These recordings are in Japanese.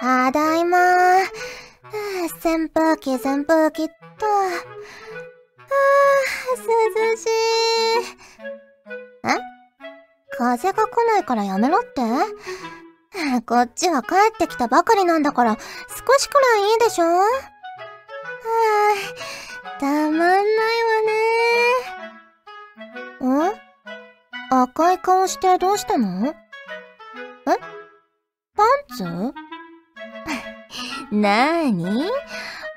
ただいま。ー。扇風機、扇風機っと。あー、涼しい。え？風が来ないからやめろって？こっちは帰ってきたばかりなんだから、少しくらいいいでしょ？はぁ、たまんないわね。ん赤い顔してどうしたの？え？パンツ？なーに？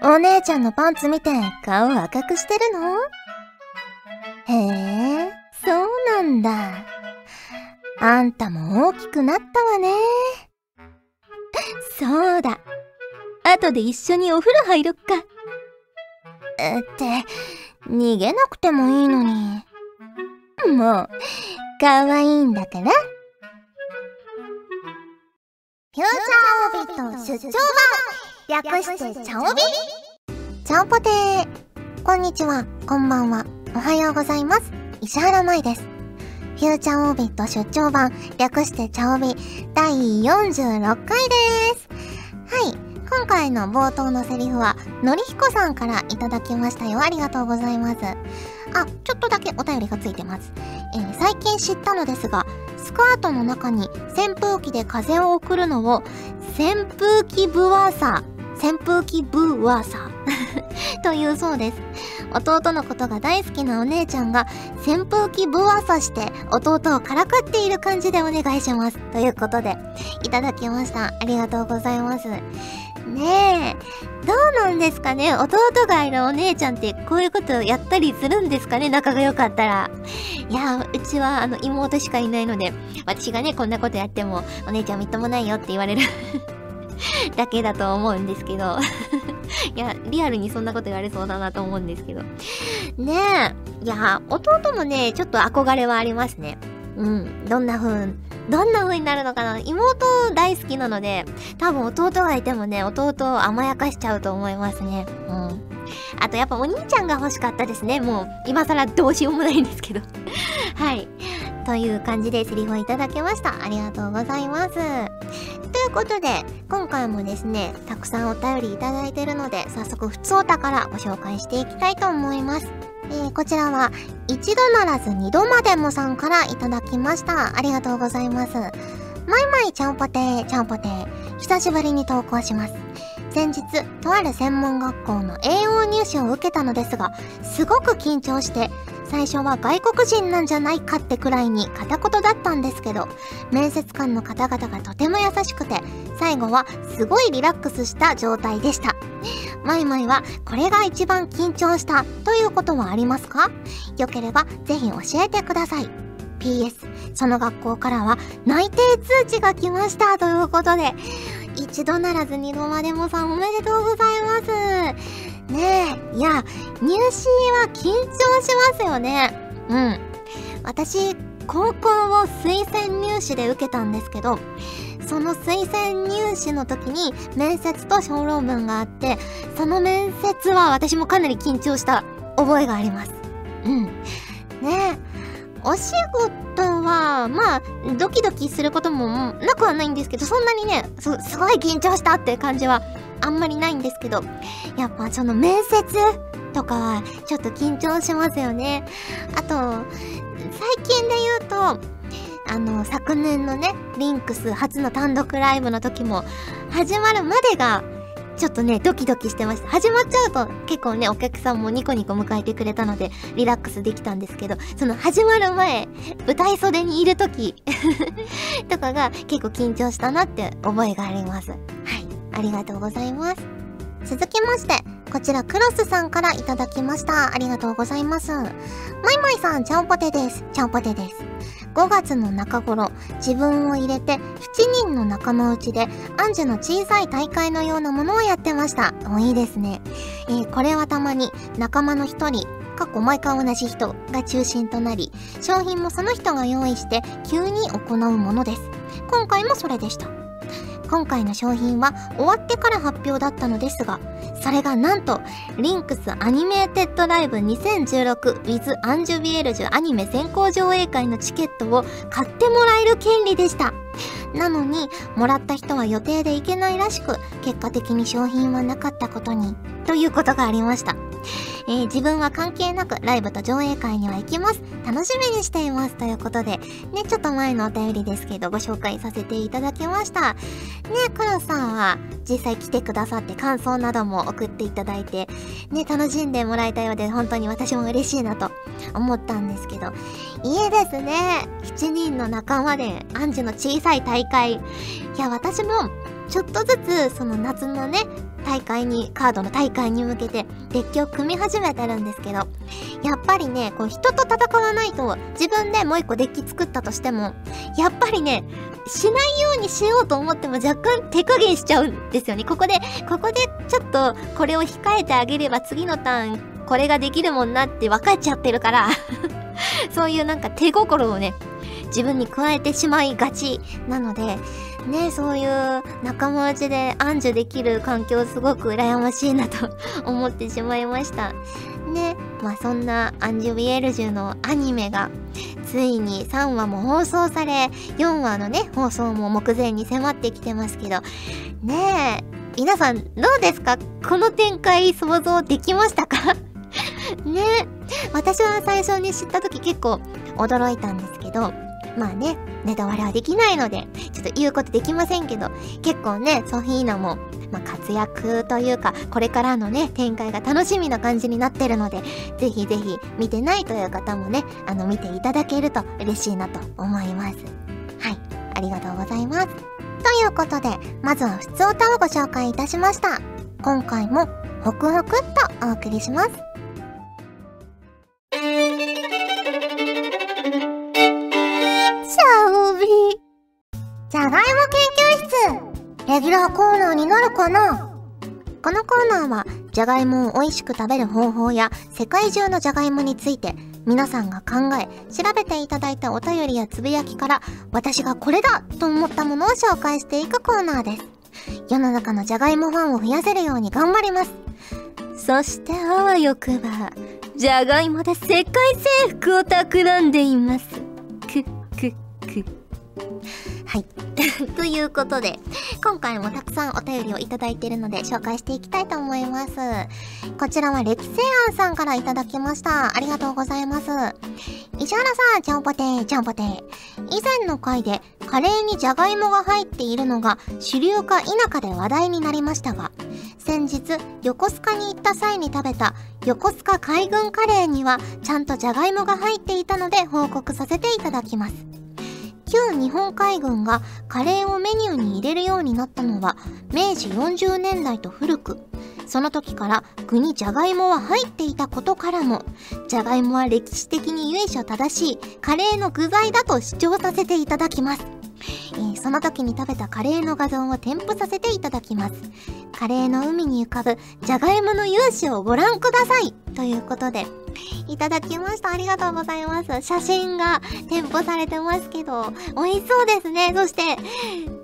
お姉ちゃんのパンツ見て顔赤くしてるの？へえ、そうなんだ。あんたも大きくなったわね。そうだ。後で一緒にお風呂入ろっか。えって、逃げなくてもいいのに。もう、可愛いんだから。フューチャーット出張版略してチャオビチャオポテーこんにちは、こんばんは、おはようございます。石原舞です。フューチャーオービット出張版、略してチャオビ、第46回です。はい。今回の冒頭のセリフは、のりひこさんからいただきましたよ。ありがとうございます。あ、ちょっとだけお便りがついてます。えー、最近知ったのですが、スカートの中に扇風機で風を送るのを、扇風機ブワーサ、扇風機ブワーサー というそうです。弟のことが大好きなお姉ちゃんが扇風機ブワーサして弟をからかっている感じでお願いします。ということで、いただきました。ありがとうございます。ねえ、どうなんですかね弟がいるお姉ちゃんってこういうことやったりするんですかね仲が良かったら。いや、うちはあの妹しかいないので、私がね、こんなことやってもお姉ちゃんみっともないよって言われる だけだと思うんですけど いや、リアルにそんなこと言われそうだなと思うんですけど。ねえ。いや、弟もね、ちょっと憧れはありますね。うん。どんな風、どんな風になるのかな？妹大好きなので、多分弟がいてもね、弟を甘やかしちゃうと思いますね。うん。あとやっぱお兄ちゃんが欲しかったですね。もう、今更どうしようもないんですけど はい。という感じでセリフをいただきました。ありがとうございます。ということで、今回もですね、たくさんお便りいただいてるので、早速、ふつおたからご紹介していきたいと思います。えー、こちらは、一度ならず二度までもさんからいただきました。ありがとうございます。まいまいちゃんぽてー、ちゃんぽてー。久しぶりに投稿します。先日、とある専門学校の栄養入試を受けたのですが、すごく緊張して、最初は外国人なんじゃないかってくらいに片言だったんですけど、面接官の方々がとても優しくて、最後はすごいリラックスした状態でした。マイマイはこれが一番緊張したということはありますか？よければぜひ教えてください。PS、その学校からは内定通知が来ましたということで、一度ならず二度までもさんおめでとうございます。ねえ、いや、入試は緊張しますよね。うん。私、高校を推薦入試で受けたんですけど、その推薦入試の時に面接と小論文があって、その面接は私もかなり緊張した覚えがあります。うん。ねえ。お仕事は、まあ、ドキドキすることもなくはないんですけど、そんなにね、すすごい緊張したって感じはあんまりないんですけど、やっぱその面接とかはちょっと緊張しますよね。あと、最近で言うと、あの、昨年のね、リンクス初の単独ライブの時も、始まるまでが、ちょっとね、ドキドキしてました。始まっちゃうと結構ね、お客さんもニコニコ迎えてくれたので、リラックスできたんですけど、その始まる前、舞台袖にいる時 とかが結構緊張したなって覚えがあります。はい。ありがとうございます。続きまして、こちらクロスさんからいただきました。ありがとうございます。マイマイさん、ちゃんぽてです。ちゃんぽてです。5月の中頃、自分を入れて7人の仲間内で、アンジュの小さい大会のようなものをやってました。おいいですね。えー、これはたまに仲間の一人、過去毎回同じ人が中心となり、賞品もその人が用意して急に行うものです。今回もそれでした。今回の賞品は終わってから発表だったのですが、それがなんと、リンクスアニメーテッドライブ 2016with アンジュビエルジュアニメ先行上映会のチケットを買ってもらえる権利でした。なのに、もらった人は予定で行けないらしく、結果的に賞品はなかったことに、ということがありました。えー、自分は関係なくライブと上映会には行きます。楽しみにしています。ということで、ね、ちょっと前のお便りですけど、ご紹介させていただきました。ね、クロさんは実際来てくださって感想なども送っていただいて、ね、楽しんでもらえたようで、本当に私も嬉しいなと思ったんですけど、いいですね。7人の仲間で、アンジュの小さい大会。いや、私も、ちょっとずつ、その夏のね、大会に、カードの大会に向けてデッキを組み始めてるんですけど、やっぱりね、こう人と戦わないと自分でもう一個デッキ作ったとしても、やっぱりね、しないようにしようと思っても若干手加減しちゃうんですよね。ここで、ここでちょっとこれを控えてあげれば次のターンこれができるもんなって分かっちゃってるからそういうなんか手心をね、自分に加えてしまいがちなので、ね、そういう仲間内で暗示できる環境すごく羨ましいなと思ってしまいました。ね、まあそんなアンジュ・ビエルジュのアニメがついに3話も放送され、4話のね、放送も目前に迫ってきてますけど、ねえ、皆さんどうですか？この展開想像できましたか？ね私は最初に知った時結構驚いたんですけど、まあね、ネタバレはできないので、ちょっと言うことできませんけど、結構ね、ソフィーナも、まあ、活躍というか、これからのね、展開が楽しみな感じになってるので、ぜひぜひ見てないという方もね、あの、見ていただけると嬉しいなと思います。はい、ありがとうございます。ということで、まずは普通歌をご紹介いたしました。今回も、ホクホクっとお送りします。じゃがいも研究室レギュラーコーナーになるかな？このコーナーは、じゃがいもを美味しく食べる方法や、世界中のじゃがいもについて、皆さんが考え、調べていただいたお便りやつぶやきから、私がこれだと思ったものを紹介していくコーナーです。世の中のじゃがいもファンを増やせるように頑張ります。そしてあわよくば、じゃがいもで世界征服を企んでいます。く、く、く。はい。ということで、今回もたくさんお便りをいただいているので紹介していきたいと思います。こちらは歴世庵さんからいただきました。ありがとうございます。石原さん、ちゃんぽてー、ちゃんぽてー。以前の回でカレーにじゃがいもが入っているのが主流か否かで話題になりましたが、先日横須賀に行った際に食べた横須賀海軍カレーにはちゃんとじゃがいもが入っていたので報告させていただきます。旧日本海軍がカレーをメニューに入れるようになったのは明治40年代と古く、その時から具にじゃがいもは入っていたことからも、じゃがいもは歴史的に由緒正しいカレーの具材だと主張させていただきます。え、その時に食べたカレーの画像を添付させていただきます。カレーの海に浮かぶじゃがいもの勇姿をご覧くださいということで、いただきました。ありがとうございます。写真が添付されてますけど、美味しそうですね。そして、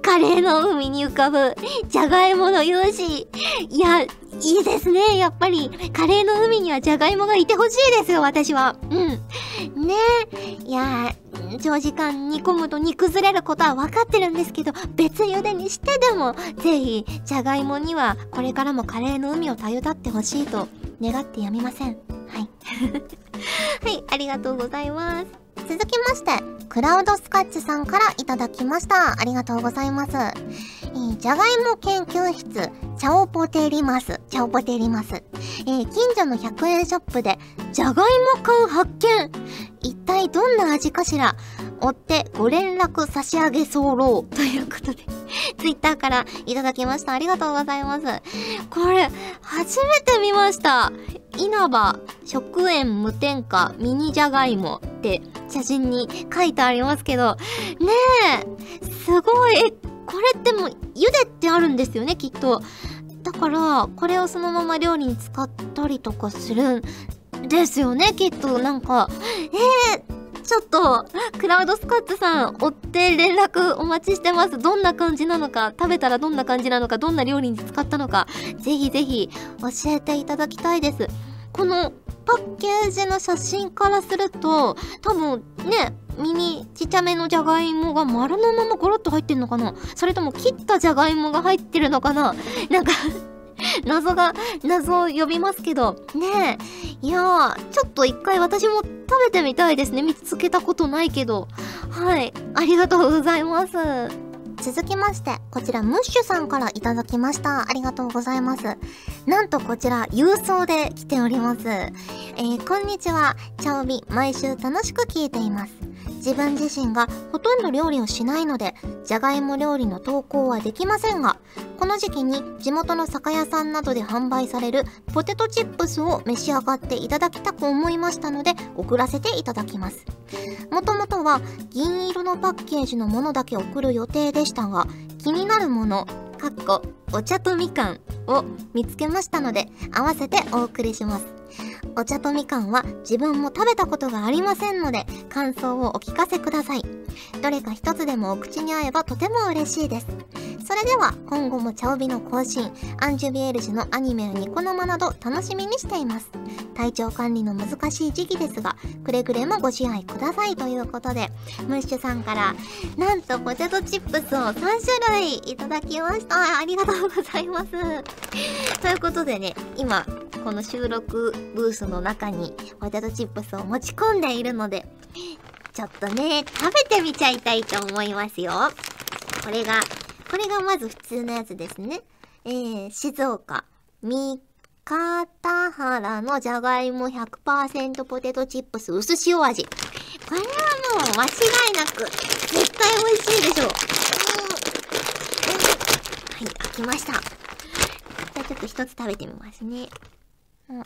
カレーの海に浮かぶ、じゃがいもの勇姿。いや、いいですね。やっぱり、カレーの海にはじゃがいもがいてほしいですよ、私は。うん。ねえいや長時間煮込むと煮崩れることは分かってるんですけど、別茹でにしてでも、ぜひ、じゃがいもにはこれからもカレーの海をたゆたってほしいと願ってやみません。はい。はい、ありがとうございます。続きまして、クラウドスカッチさんからいただきました。ありがとうございます。じゃがいも研究室、チャオポテリマス、チャオポテリマス。えー、近所の100円ショップで、じゃがいも缶発見体どんな味かしら？追ってご連絡差し上げ候ということで ツイッターからいただきました。ありがとうございます。これ、初めて見ました。稲葉食塩無添加ミニじゃがいもって写真に書いてありますけど、ねえ、すごい、これってもう茹でってあるんですよね、きっと。だから、これをそのまま料理に使ったりとかするんですよね、きっと。なんか、えー、ちょっと、クラウドスカッツさん、追って連絡お待ちしてます。どんな感じなのか、食べたらどんな感じなのか、どんな料理に使ったのか、ぜひぜひ教えていただきたいです。このパッケージの写真からすると、多分ね、ミニちっちゃめのじゃがいもが丸のままゴロッと入ってんのかな？それとも切ったじゃがいもが入ってるのかな？なんか謎が、謎を呼びますけど。ねえ。いやー、ちょっと一回私も食べてみたいですね。見つけたことないけど。はい。ありがとうございます。続きまして、こちらムッシュさんからいただきました。ありがとうございます。なんとこちら、郵送で来ております。えー、こんにちは。チャオビ、毎週楽しく聞いています。自分自身がほとんど料理をしないので、じゃがいも料理の投稿はできませんが、この時期に地元の酒屋さんなどで販売されるポテトチップスを召し上がっていただきたく思いましたので、送らせていただきます。もともとは銀色のパッケージのものだけ送る予定でしたが、気になるもの、かっこお茶とみかんを見つけましたので、合わせてお送りします。お茶とみかんは自分も食べたことがありませんので、感想をお聞かせください。どれか一つでもお口に合えばとても嬉しいです。それでは、今後もチャオビの更新、アンジュビエルジュのアニメやニコ生など楽しみにしています。体調管理の難しい時期ですが、くれぐれもご自愛くださいということで、ムッシュさんから、なんとポテトチップスを3種類いただきました。ありがとうございます。ということでね、今、この収録ブースの中にポテトチップスを持ち込んでいるので、ちょっとね、食べてみちゃいたいと思いますよ。これが、これがまず普通のやつですね。えー、静岡、三方原のじゃがいも100%ポテトチップス薄塩味。これはもう間違いなく、絶対美味しいでしょう。はい、開きました。じゃあちょっと一つ食べてみますね。うん。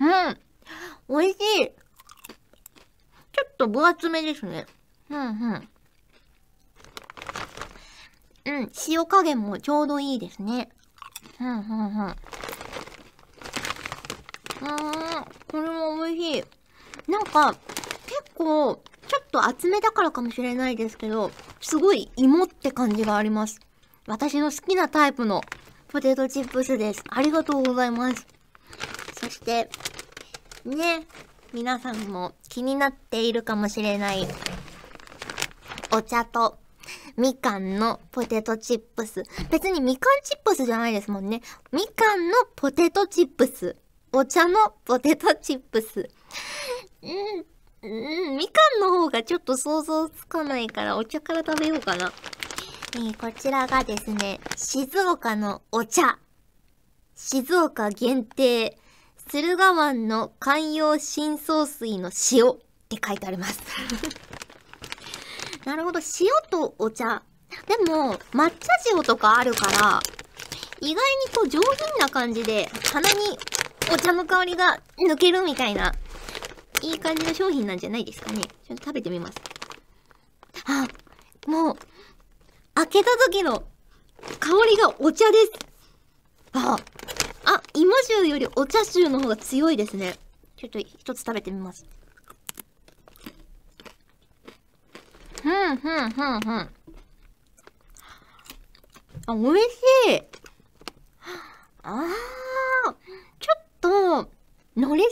うん。美味しい。ちょっと分厚めですね。うんうん。うん、塩加減もちょうどいいですね。うんうんうん。うーん、これも美味しい。なんか、結構、ちょっと厚めだからかもしれないですけど、すごい芋って感じがあります。私の好きなタイプのポテトチップスです。ありがとうございます。そして、ね、皆さんも気になっているかもしれない、お茶とみかんのポテトチップス。別にみかんチップスじゃないですもんね。みかんのポテトチップス。お茶のポテトチップス。うん、うん、みかんの方がちょっと想像つかないからお茶から食べようかな。えー、こちらがですね、静岡のお茶。静岡限定、駿河湾の海洋深層水の塩って書いてあります。なるほど、塩とお茶。でも、抹茶塩とかあるから、意外にこう上品な感じで、鼻にお茶の香りが抜けるみたいな、いい感じの商品なんじゃないですかね。ちょっと食べてみます。あ、もう、開けた時の香りがお茶です。あ、臭よりお茶臭の方が強いですね。ちょっと一つ食べてみます。ふんふんふんふん。あ、美味しい。あー、ちょっと、のり塩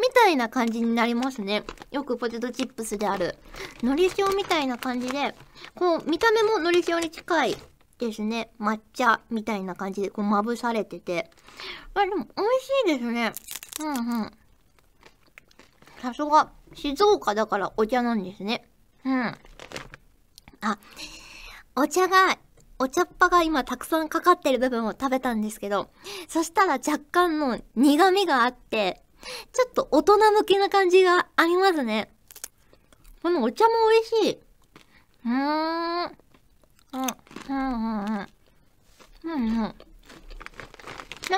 みたいな感じになりますね。よくポテトチップスである。のり塩みたいな感じで、こう、見た目ものり塩に近いですね。抹茶みたいな感じで、こう、まぶされてて。あ、でも、美味しいですね。うんうん。さすが、静岡だからお茶なんですね。うん。あ、お茶がお茶っ葉が今たくさんかかってる部分を食べたんですけど、そしたら若干の苦味があって、ちょっと大人向けな感じがありますね。このお茶も美味しい。うーん。うん、うん、うん、うん。うん、なん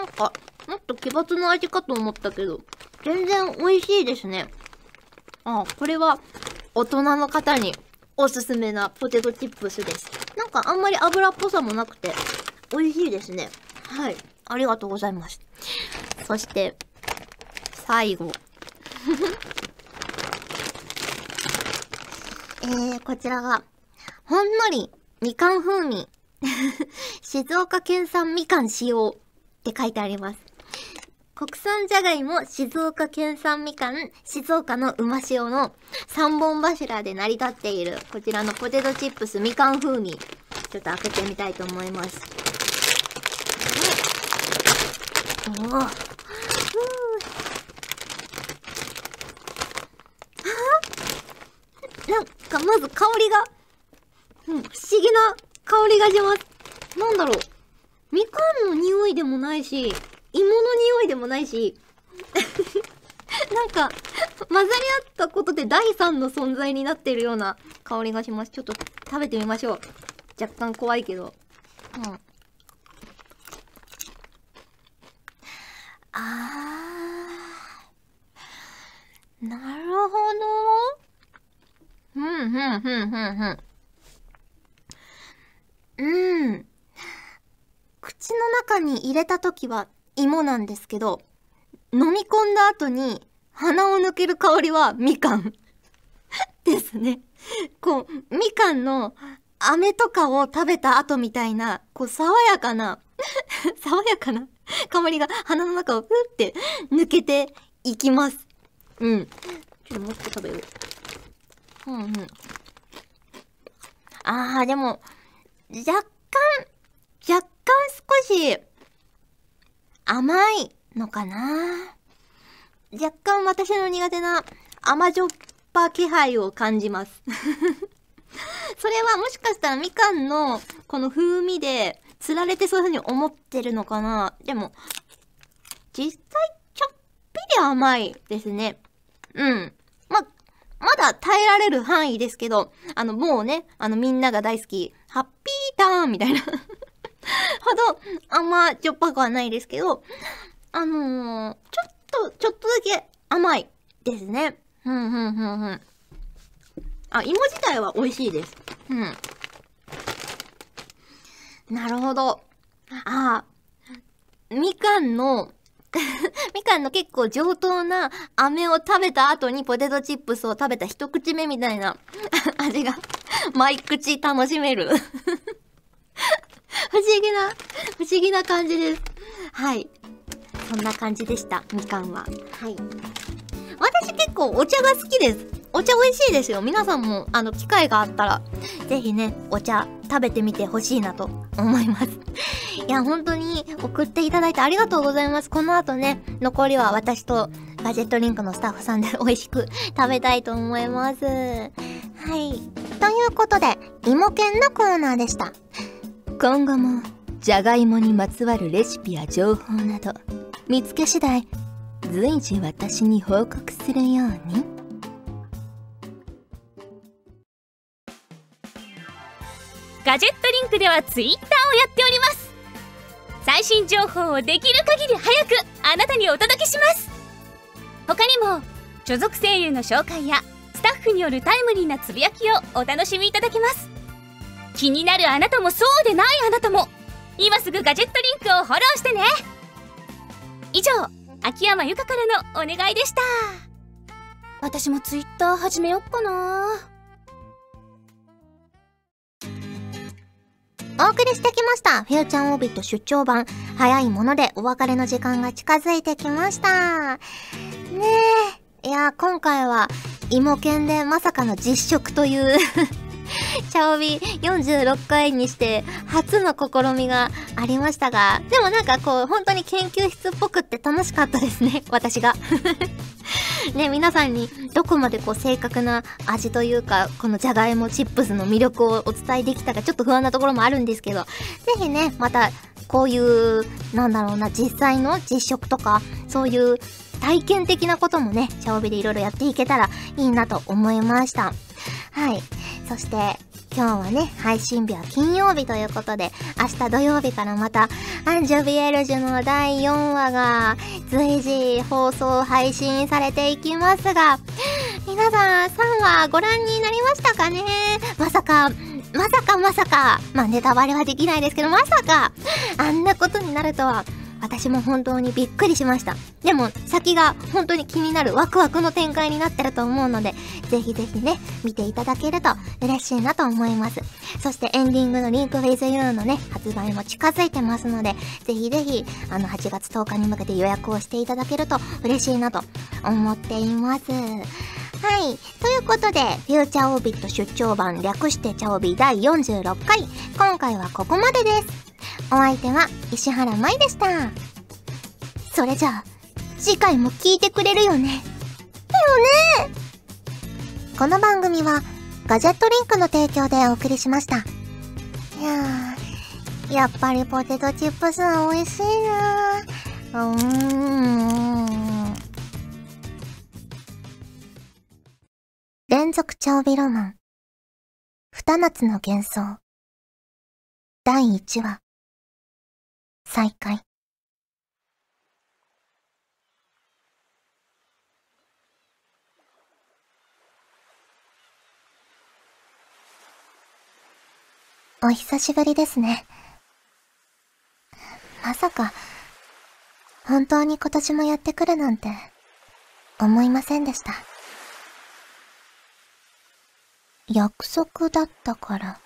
か、もっと奇抜な味かと思ったけど、全然美味しいですね。あ、これは大人の方におすすめなポテトチップスです。なんかあんまり油っぽさもなくて、美味しいですね。はい。ありがとうございます。そして、最後。えー、こちらが、ほんのりみかん風味。静岡県産みかん使用って書いてあります。国産じゃがいも、静岡県産みかん、静岡のうま塩の3本柱で成り立っている、こちらのポテトチップスみかん風味。ちょっと開けてみたいと思います。おお。なんか、まず香りが、うん、不思議な香りがします。なんだろう。みかんの匂いでもないし、芋の匂いでもないし、なんか、混ざり合ったことで第三の存在になっているような香りがします。ちょっと食べてみましょう。若干怖いけど。うん。あー。なるほど。ふんふんふんふんふん。うん。口の中に入れた時は芋なんですけど、飲み込んだ後に鼻を抜ける香りはみかん ですね。こう、みかんの飴とかを食べた後みたいな、こう、爽やかな 爽やかな香りが鼻の中をふって抜けていきます。うん。ちょっともっと食べよう。うんうん。あー、でも、若干、若干少し、甘いのかな若干私の苦手な甘じょっぱ気配を感じます それはもしかしたらみかんのこの風味で釣られてそういう風に思ってるのかなでも、実際ちょっぴり甘いですね。うん。ま、まだ耐えられる範囲ですけど、あの、もうね、あの、みんなが大好き、ハッピータンみたいなほど甘じょっぱくはないですけど、あのー、ちょっと、ちょっとだけ甘いですね。ふんふんふんふん。あ、芋自体は美味しいです。うん。なるほど。ああ、みかんのみかんの結構上等な飴を食べた後にポテトチップスを食べた一口目みたいな味が毎口楽しめる 不思議な、不思議な感じです。はい。そんな感じでした、みかんは。はい。私結構お茶が好きです。お茶美味しいですよ。皆さんも、あの、機会があったら、ぜひね、お茶食べてみてほしいなと思います。いや、本当に送っていただいてありがとうございます。この後ね、残りは私とガジェットリンクのスタッフさんで 美味しく食べたいと思います。はい。ということで、芋犬のコーナーでした。今後も、じゃがいもにまつわるレシピや情報など、見つけ次第、随時私に報告するように。ガジェットリンクではツイッターをやっております。最新情報をできる限り早くあなたにお届けします。他にも所属声優の紹介やスタッフによるタイムリーなつぶやきをお楽しみいただけます。気になるあなたもそうでないあなたも今すぐガジェットリンクをフォローしてね。以上秋山由香からのお願いでした私もツイッター始めよっかなお送りしてきました。フューチャーオービット出張版。早いものでお別れの時間が近づいてきました。ねえ。いや、今回は芋犬でまさかの実食というチャオビ46回にして初の試みがありましたが、でもなんかこう、本当に研究室っぽくって楽しかったですね、私が。ね、皆さんにどこまでこう正確な味というか、このじゃがいもチップスの魅力をお伝えできたかちょっと不安なところもあるんですけど、ぜひね、またこういう、なんだろうな、実際の実食とか、そういう体験的なこともね、シャオビでいろいろやっていけたらいいなと思いました。はい。そして、今日はね、配信日は金曜日ということで、明日土曜日からまた、アンジョビエルジュの第4話が随時放送配信されていきますが、皆さん3話ご覧になりましたかね？まさか、まさかまさか、まあネタバレはできないですけど、まさか、あんなことになるとは、私も本当にびっくりしました。でも、先が本当に気になるワクワクの展開になってると思うので、ぜひぜひね、見ていただけると嬉しいなと思います。そしてエンディングのリンク with you のね、発売も近づいてますので、ぜひぜひ、あの、8月10日に向けて予約をしていただけると嬉しいなと思っています。はい。ということで、フューチャーオービット出張版略してチャオビ第46回。今回はここまでです。お相手は石原舞でした。それじゃあ、次回も聞いてくれるよね。よねこの番組は、ガジェットリンクの提供でお送りしました。いやー、やっぱりポテトチップスは美味しいなーうーん。連続調味ロマン。二夏の幻想。第1話。再開。お久しぶりですね。まさか、本当に今年もやってくるなんて、思いませんでした。約束だったから。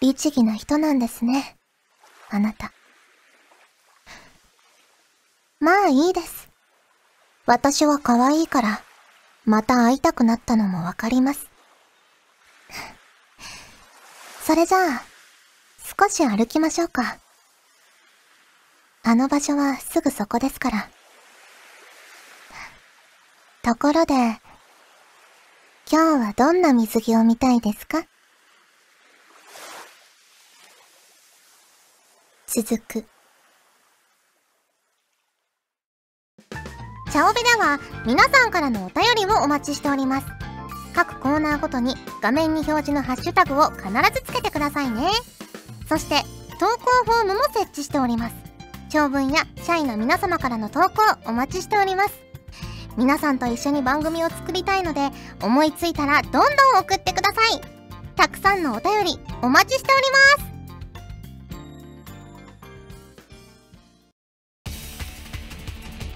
律儀な人なんですね。あなた。まあいいです。私は可愛いから、また会いたくなったのもわかります。それじゃあ、少し歩きましょうか。あの場所はすぐそこですから。ところで、今日はどんな水着を見たいですか？続く。チャオベでは皆さんからのお便りをお待ちしております。各コーナーごとに画面に表示のハッシュタグを必ずつけてくださいね。そして、投稿フォームも設置しております。長文や社員の皆様からの投稿お待ちしております。皆さんと一緒に番組を作りたいので、思いついたらどんどん送ってください。たくさんのお便りお待ちしております。